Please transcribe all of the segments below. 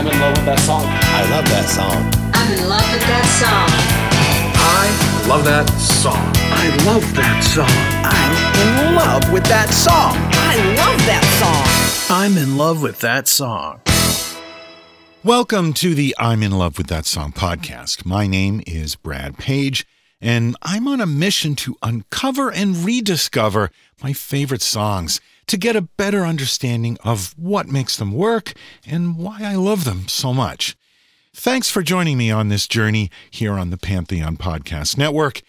I'm in love with that song. I love that song. I'm in love with that song. I love that song. I love that song. I'm in love with that song. I love that song. I'm in love with that song. Welcome to the I'm in love with that song podcast. My name is Brad Page, and I'm on a mission to uncover and rediscover my favorite songs to get a better understanding of what makes them work and why I love them so much. Thanks for joining me on this journey here on the Pantheon Podcast Network.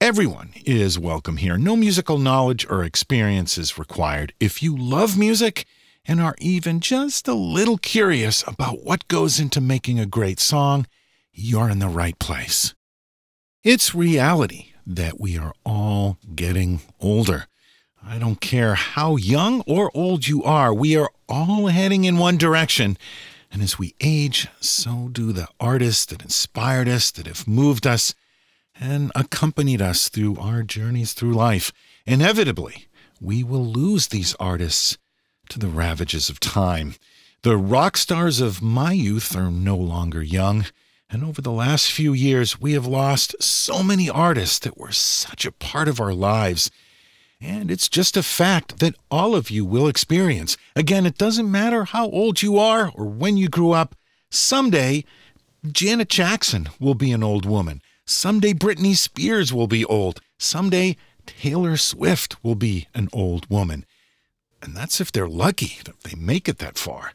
Everyone is welcome here. No musical knowledge or experience is required. If you love music and are even just a little curious about what goes into making a great song, you're in the right place. It's reality that we are all getting older. I don't care how young or old you are, we are all heading in one direction. And as we age, so do the artists that inspired us, that have moved us, and accompanied us through our journeys through life. Inevitably, we will lose these artists to the ravages of time. The rock stars of my youth are no longer young, and over the last few years, we have lost so many artists that were such a part of our lives. And it's just a fact that all of you will experience. Again, it doesn't matter how old you are or when you grew up. Someday, Janet Jackson will be an old woman. Someday, Britney Spears will be old. Someday, Taylor Swift will be an old woman. And that's if they're lucky, if they make it that far.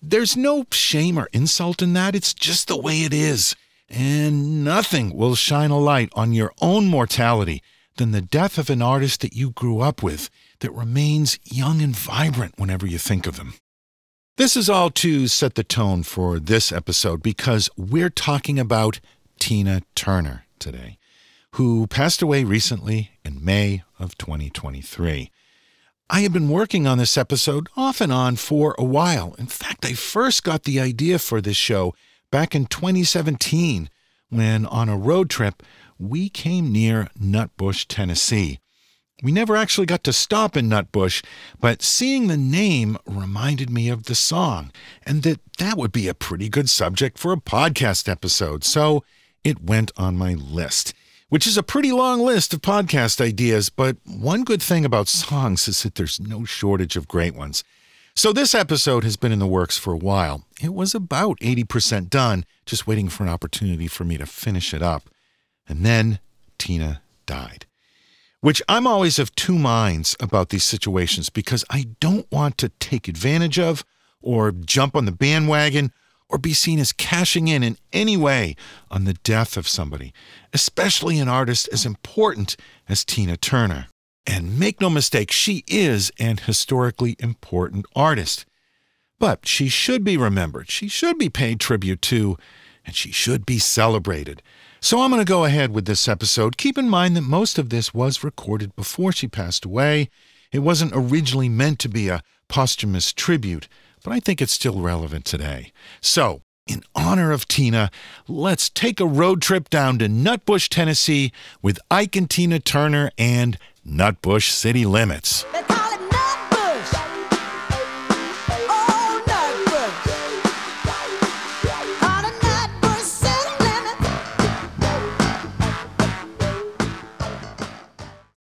There's no shame or insult in that. It's just the way it is. And nothing will shine a light on your own mortality than the death of an artist that you grew up with that remains young and vibrant whenever you think of them. This is all to set the tone for this episode because we're talking about Tina Turner today, who passed away recently in May of 2023. I have been working on this episode off and on for a while. In fact, I first got the idea for this show back in 2017 when, on a road trip, we came near Nutbush, Tennessee. We never actually got to stop in Nutbush, but seeing the name reminded me of the song, and that that would be a pretty good subject for a podcast episode, so it went on my list, which is a pretty long list of podcast ideas, but one good thing about songs is that there's no shortage of great ones. So this episode has been in the works for a while. It was about 80% done, just waiting for an opportunity for me to finish it up. And then Tina died. Which I'm always of two minds about these situations because I don't want to take advantage of or jump on the bandwagon or be seen as cashing in in any way on the death of somebody, especially an artist as important as Tina Turner. And make no mistake, she is an historically important artist. But she should be remembered, she should be paid tribute to, and she should be celebrated. So I'm going to go ahead with this episode. Keep in mind that most of this was recorded before she passed away. It wasn't originally meant to be a posthumous tribute, but I think it's still relevant today. So, in honor of Tina, let's take a road trip down to Nutbush, Tennessee with Ike and Tina Turner and Nutbush City Limits.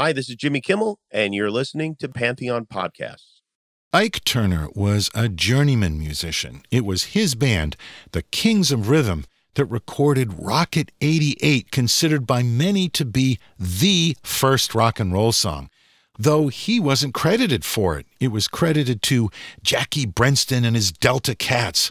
Hi, this is Jimmy Kimmel, and you're listening to Pantheon Podcasts. Ike Turner was a journeyman musician. It was his band, the Kings of Rhythm, that recorded Rocket 88, considered by many to be the first rock and roll song. Though he wasn't credited for it, it was credited to Jackie Brenston and his Delta Cats,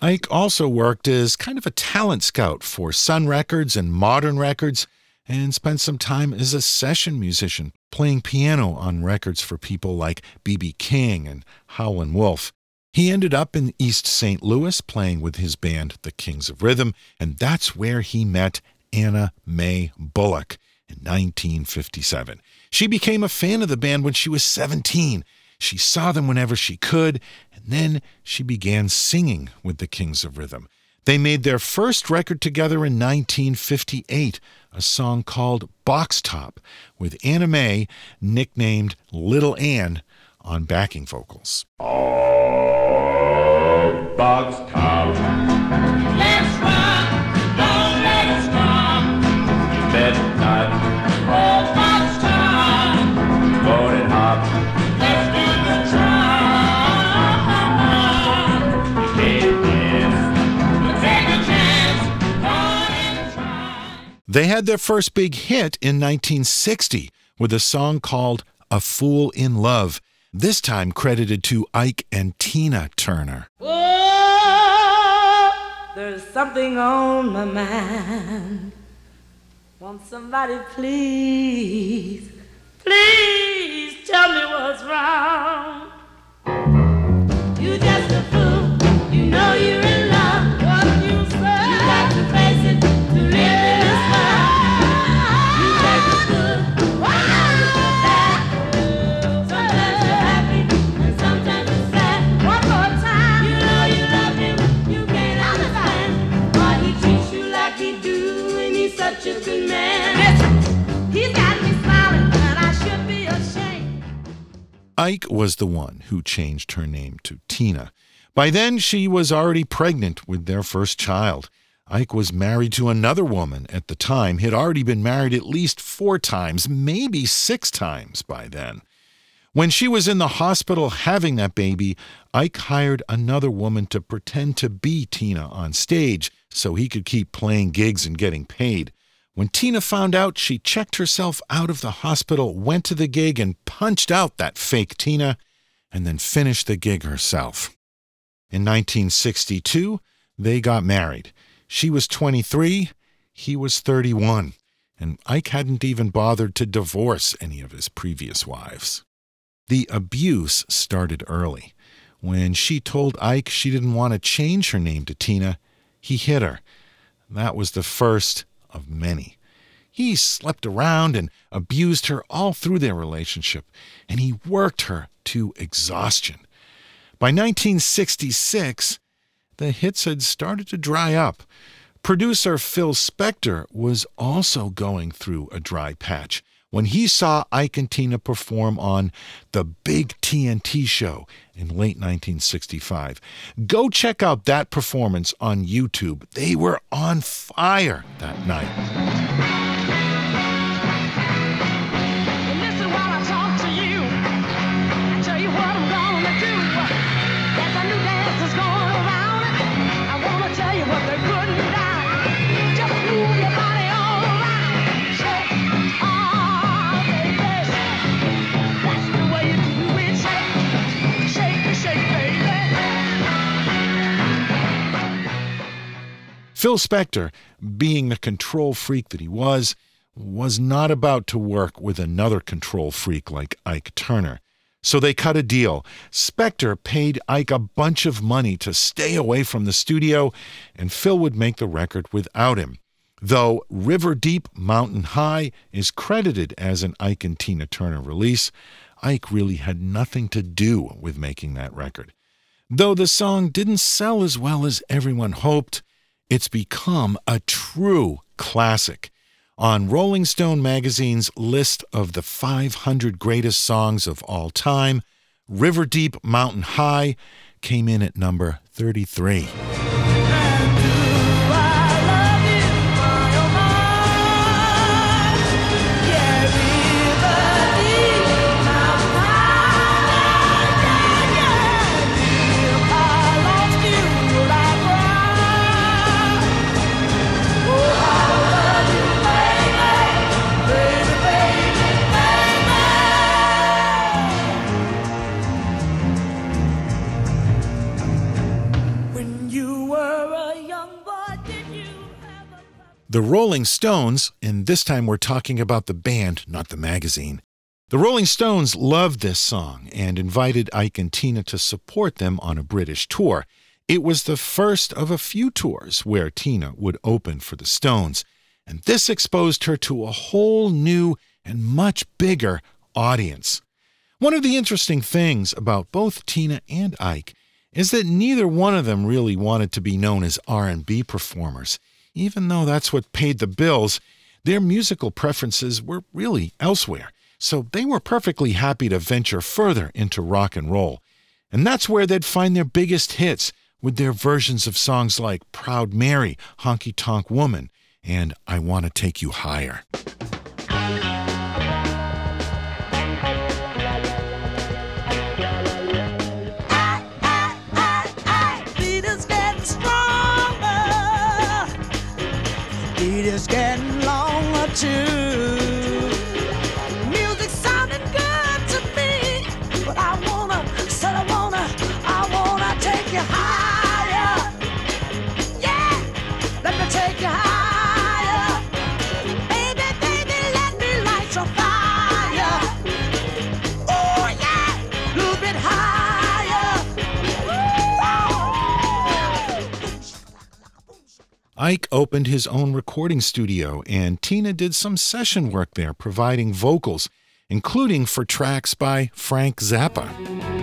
Ike also worked as kind of a talent scout for Sun Records and Modern Records and spent some time as a session musician, playing piano on records for people like B.B. King and Howlin' Wolf. He ended up in East St. Louis playing with his band, the Kings of Rhythm, and that's where he met Anna Mae Bullock in 1957. She became a fan of the band when she was 17. She saw them whenever she could, and then she began singing with the Kings of Rhythm. They made their first record together in 1958, a song called Box Top, with Anna Mae, nicknamed Little Ann, on backing vocals. Box top. They had their first big hit in 1960 with a song called A Fool in Love, this time credited to Ike and Tina Turner. Oh, there's something on my mind. Won't somebody please, please tell me what's wrong? Ike was the one who changed her name to Tina. By then, she was already pregnant with their first child. Ike was married to another woman at the time. He'd already been married at least four times, maybe six times by then. When she was in the hospital having that baby, Ike hired another woman to pretend to be Tina on stage so he could keep playing gigs and getting paid. When Tina found out, she checked herself out of the hospital, went to the gig, and punched out that fake Tina, and then finished the gig herself. In 1962, they got married. She was 23, he was 31, and Ike hadn't even bothered to divorce any of his previous wives. The abuse started early. When she told Ike she didn't want to change her name to Tina, he hit her. That was the first of many. He slept around and abused her all through their relationship, and he worked her to exhaustion. By 1966, the hits had started to dry up. Producer Phil Spector was also going through a dry patch when he saw Ike and Tina perform on The Big TNT Show in late 1965. Go check out that performance on YouTube. They were on fire that night. Phil Spector, being the control freak that he was, was not about to work with another control freak like Ike Turner. So they cut a deal. Spector paid Ike a bunch of money to stay away from the studio, and Phil would make the record without him. Though River Deep Mountain High is credited as an Ike and Tina Turner release, Ike really had nothing to do with making that record. Though the song didn't sell as well as everyone hoped, it's become a true classic. On Rolling Stone magazine's list of the 500 greatest songs of all time, River Deep Mountain High came in at number 33. The Rolling Stones, and this time we're talking about the band, not the magazine. The Rolling Stones loved this song and invited Ike and Tina to support them on a British tour. It was the first of a few tours where Tina would open for the Stones, and this exposed her to a whole new and much bigger audience. One of the interesting things about both Tina and Ike is that neither one of them really wanted to be known as R&B performers. Even though that's what paid the bills, their musical preferences were really elsewhere. So they were perfectly happy to venture further into rock and roll. And that's where they'd find their biggest hits with their versions of songs like Proud Mary, Honky Tonk Woman, and I Want to Take You Higher. Ike opened his own recording studio, and Tina did some session work there, providing vocals, including for tracks by Frank Zappa.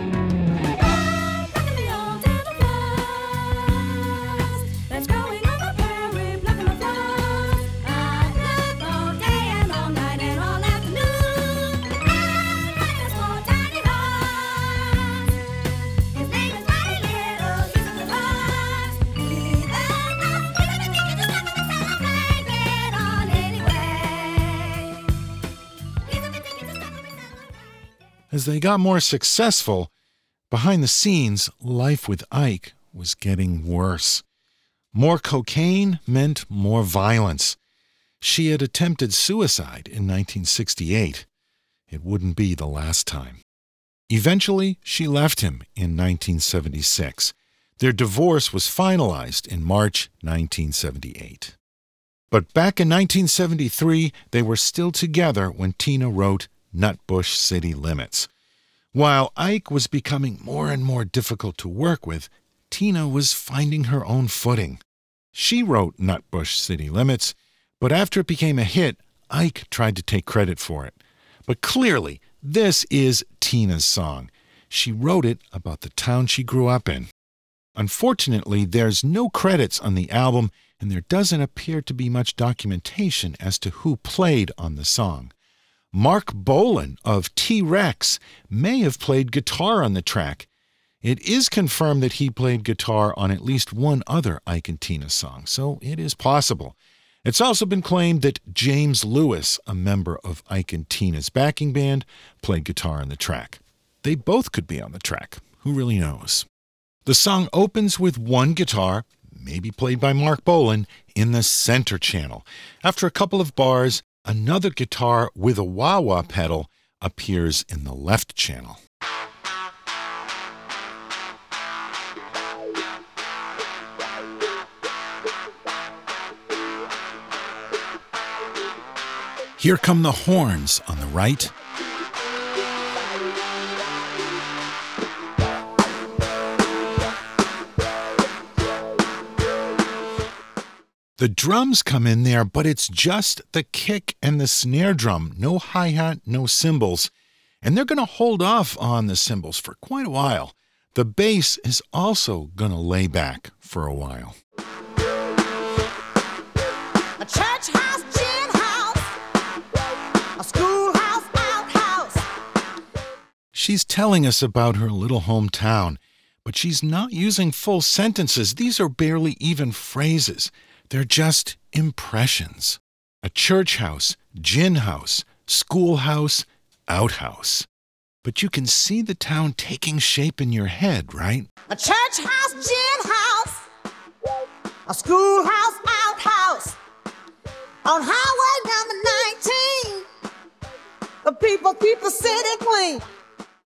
As they got more successful, behind the scenes, life with Ike was getting worse. More cocaine meant more violence. She had attempted suicide in 1968. It wouldn't be the last time. Eventually, she left him in 1976. Their divorce was finalized in March 1978. But back in 1973, they were still together when Tina wrote Nutbush City Limits. While Ike was becoming more and more difficult to work with, Tina was finding her own footing. She wrote Nutbush City Limits, but after it became a hit, Ike tried to take credit for it. But clearly, this is Tina's song. She wrote it about the town she grew up in. Unfortunately, there's no credits on the album, and there doesn't appear to be much documentation as to who played on the song. Marc Bolan of T Rex may have played guitar on the track. It is confirmed that he played guitar on at least one other Ike and Tina song, so it is possible. It's also been claimed that James Lewis, a member of Ike and Tina's backing band, played guitar on the track. They both could be on the track. Who really knows? The song opens with one guitar, maybe played by Marc Bolan, in the center channel. After a couple of bars, another guitar with a wah wah pedal appears in the left channel. Here come the horns on the right The drums come in there, but it's just the kick and the snare drum. No hi hat, no cymbals. And they're going to hold off on the cymbals for quite a while. The bass is also going to lay back for a while. A church house, gin house, a schoolhouse, outhouse. She's telling us about her little hometown, but she's not using full sentences. These are barely even phrases. They're just impressions. A church house, gin house, schoolhouse, outhouse. But you can see the town taking shape in your head, right? A church house, gin house, a schoolhouse, outhouse. On highway number 19, the people keep the city clean.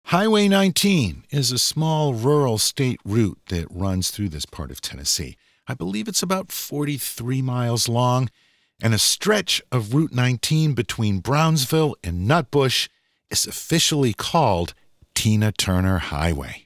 Highway 19 is a small rural state route that runs through this part of Tennessee. I believe it's about 43 miles long, and a stretch of Route 19 between Brownsville and Nutbush is officially called Tina Turner Highway.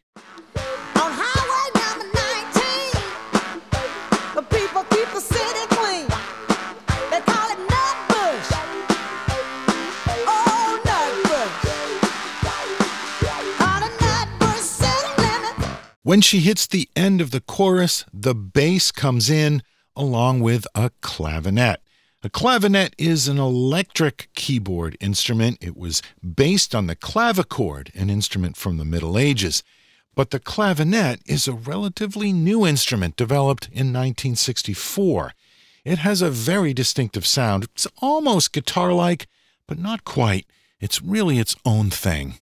When she hits the end of the chorus, the bass comes in along with a clavinet. A clavinet is an electric keyboard instrument. It was based on the clavichord, an instrument from the Middle Ages. But the clavinet is a relatively new instrument developed in 1964. It has a very distinctive sound. It's almost guitar like, but not quite. It's really its own thing.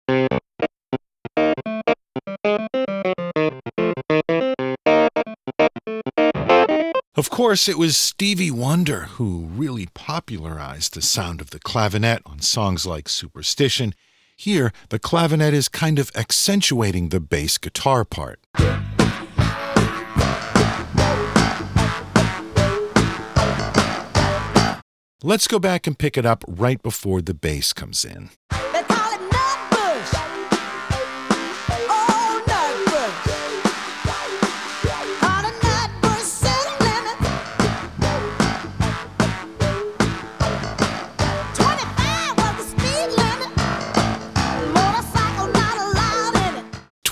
Of course, it was Stevie Wonder who really popularized the sound of the clavinet on songs like Superstition. Here, the clavinet is kind of accentuating the bass guitar part. Let's go back and pick it up right before the bass comes in.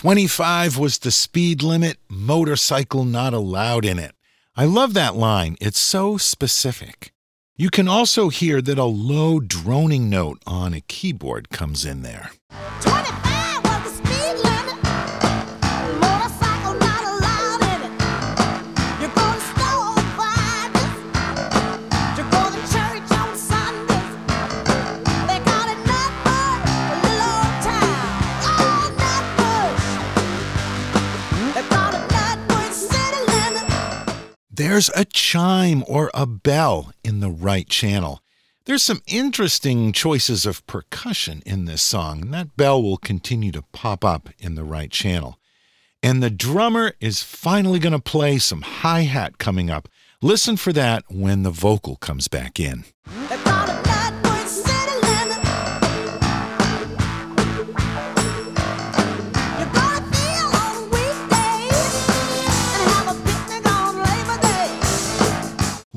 25 was the speed limit, motorcycle not allowed in it. I love that line. It's so specific. You can also hear that a low droning note on a keyboard comes in there. 25 There's a chime or a bell in the right channel. There's some interesting choices of percussion in this song, and that bell will continue to pop up in the right channel. And the drummer is finally going to play some hi hat coming up. Listen for that when the vocal comes back in.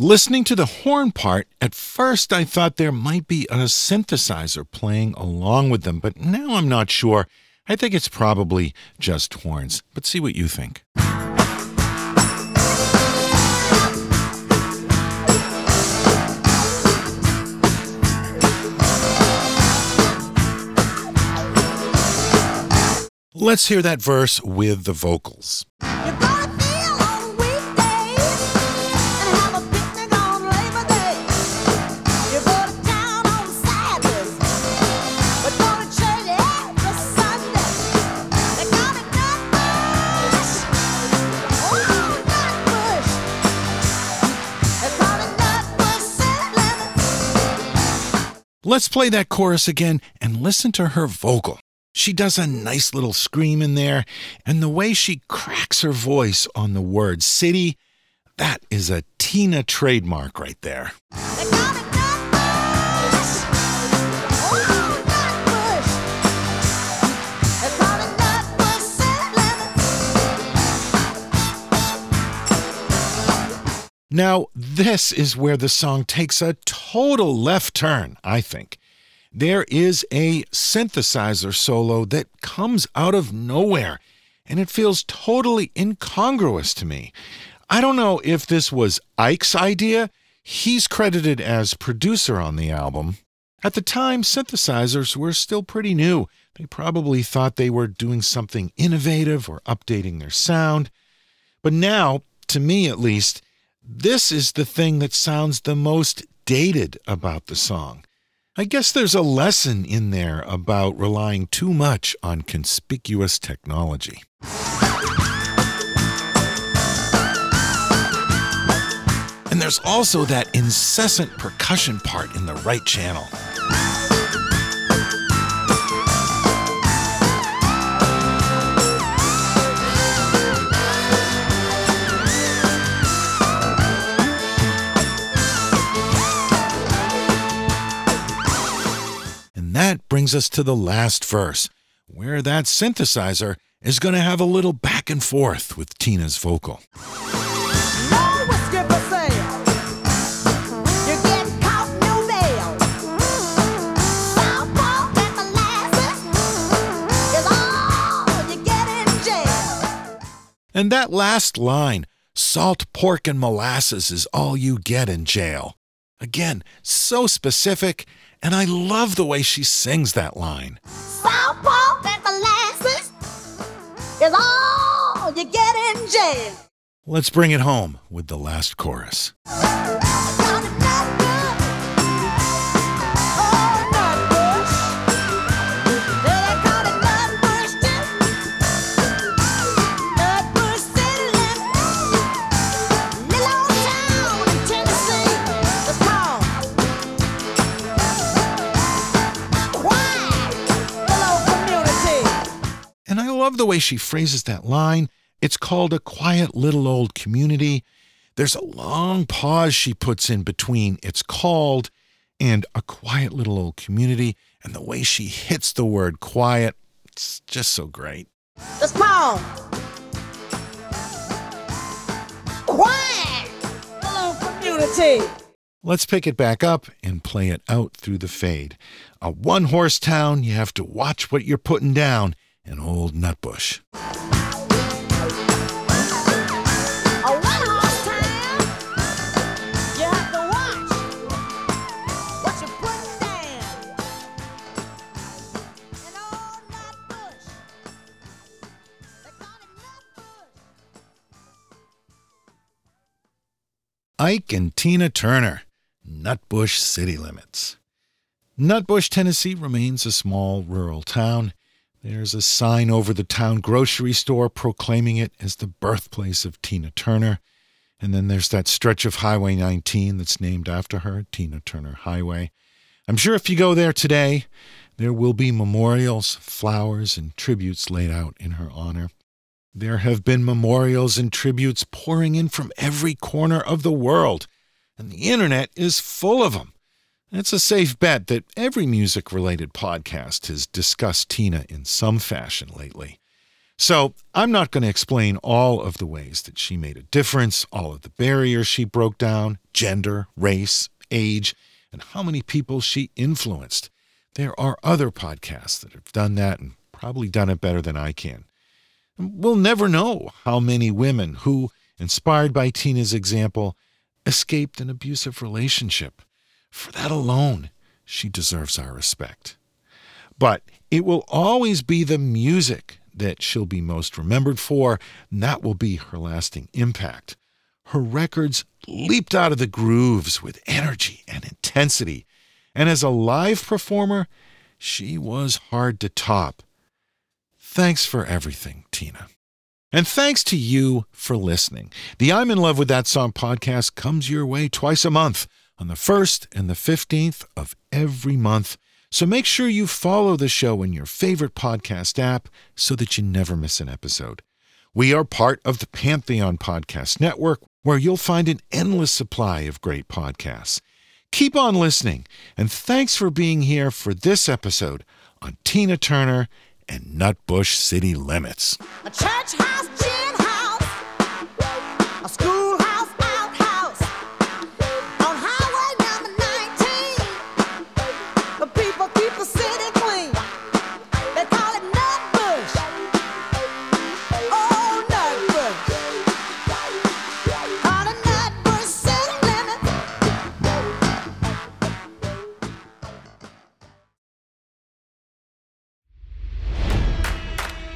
Listening to the horn part, at first I thought there might be a synthesizer playing along with them, but now I'm not sure. I think it's probably just horns, but see what you think. Let's hear that verse with the vocals. Let's play that chorus again and listen to her vocal. She does a nice little scream in there, and the way she cracks her voice on the word city, that is a Tina trademark right there. Now, this is where the song takes a total left turn, I think. There is a synthesizer solo that comes out of nowhere, and it feels totally incongruous to me. I don't know if this was Ike's idea. He's credited as producer on the album. At the time, synthesizers were still pretty new. They probably thought they were doing something innovative or updating their sound. But now, to me at least, this is the thing that sounds the most dated about the song. I guess there's a lesson in there about relying too much on conspicuous technology. And there's also that incessant percussion part in the right channel. Brings us to the last verse, where that synthesizer is going to have a little back and forth with Tina's vocal. Know what Skipper say? You get caught, no bail. Southpaw and molasses is all you get in jail. And that last line, salt, pork, and molasses is all you get in jail. Again, so specific, and I love the way she sings that line. Southpaw and molasses is all you get in jail. Let's bring it home with the last chorus. Love the way she phrases that line. It's called a quiet little old community. There's a long pause she puts in between it's called and a quiet little old community. And the way she hits the word quiet, it's just so great. The small, quiet little community. Let's pick it back up and play it out through the fade. A one horse town, you have to watch what you're putting down. An old nutbush. A one-horse town. You have to watch what you put down. An old nutbush. They call it nutbush. Ike and Tina Turner, Nutbush City Limits. Nutbush, Tennessee remains a small rural town. There's a sign over the town grocery store proclaiming it as the birthplace of Tina Turner. And then there's that stretch of Highway 19 that's named after her, Tina Turner Highway. I'm sure if you go there today, there will be memorials, flowers, and tributes laid out in her honor. There have been memorials and tributes pouring in from every corner of the world, and the internet is full of them. It's a safe bet that every music related podcast has discussed Tina in some fashion lately. So, I'm not going to explain all of the ways that she made a difference, all of the barriers she broke down gender, race, age, and how many people she influenced. There are other podcasts that have done that and probably done it better than I can. We'll never know how many women who, inspired by Tina's example, escaped an abusive relationship. For that alone, she deserves our respect. But it will always be the music that she'll be most remembered for, and that will be her lasting impact. Her records leaped out of the grooves with energy and intensity, and as a live performer, she was hard to top. Thanks for everything, Tina. And thanks to you for listening. The I'm in Love with That Song podcast comes your way twice a month on the 1st and the 15th of every month. So make sure you follow the show in your favorite podcast app so that you never miss an episode. We are part of the Pantheon Podcast Network, where you'll find an endless supply of great podcasts. Keep on listening, and thanks for being here for this episode on Tina Turner and Nutbush City Limits. A church house, gin house, a schoolhouse,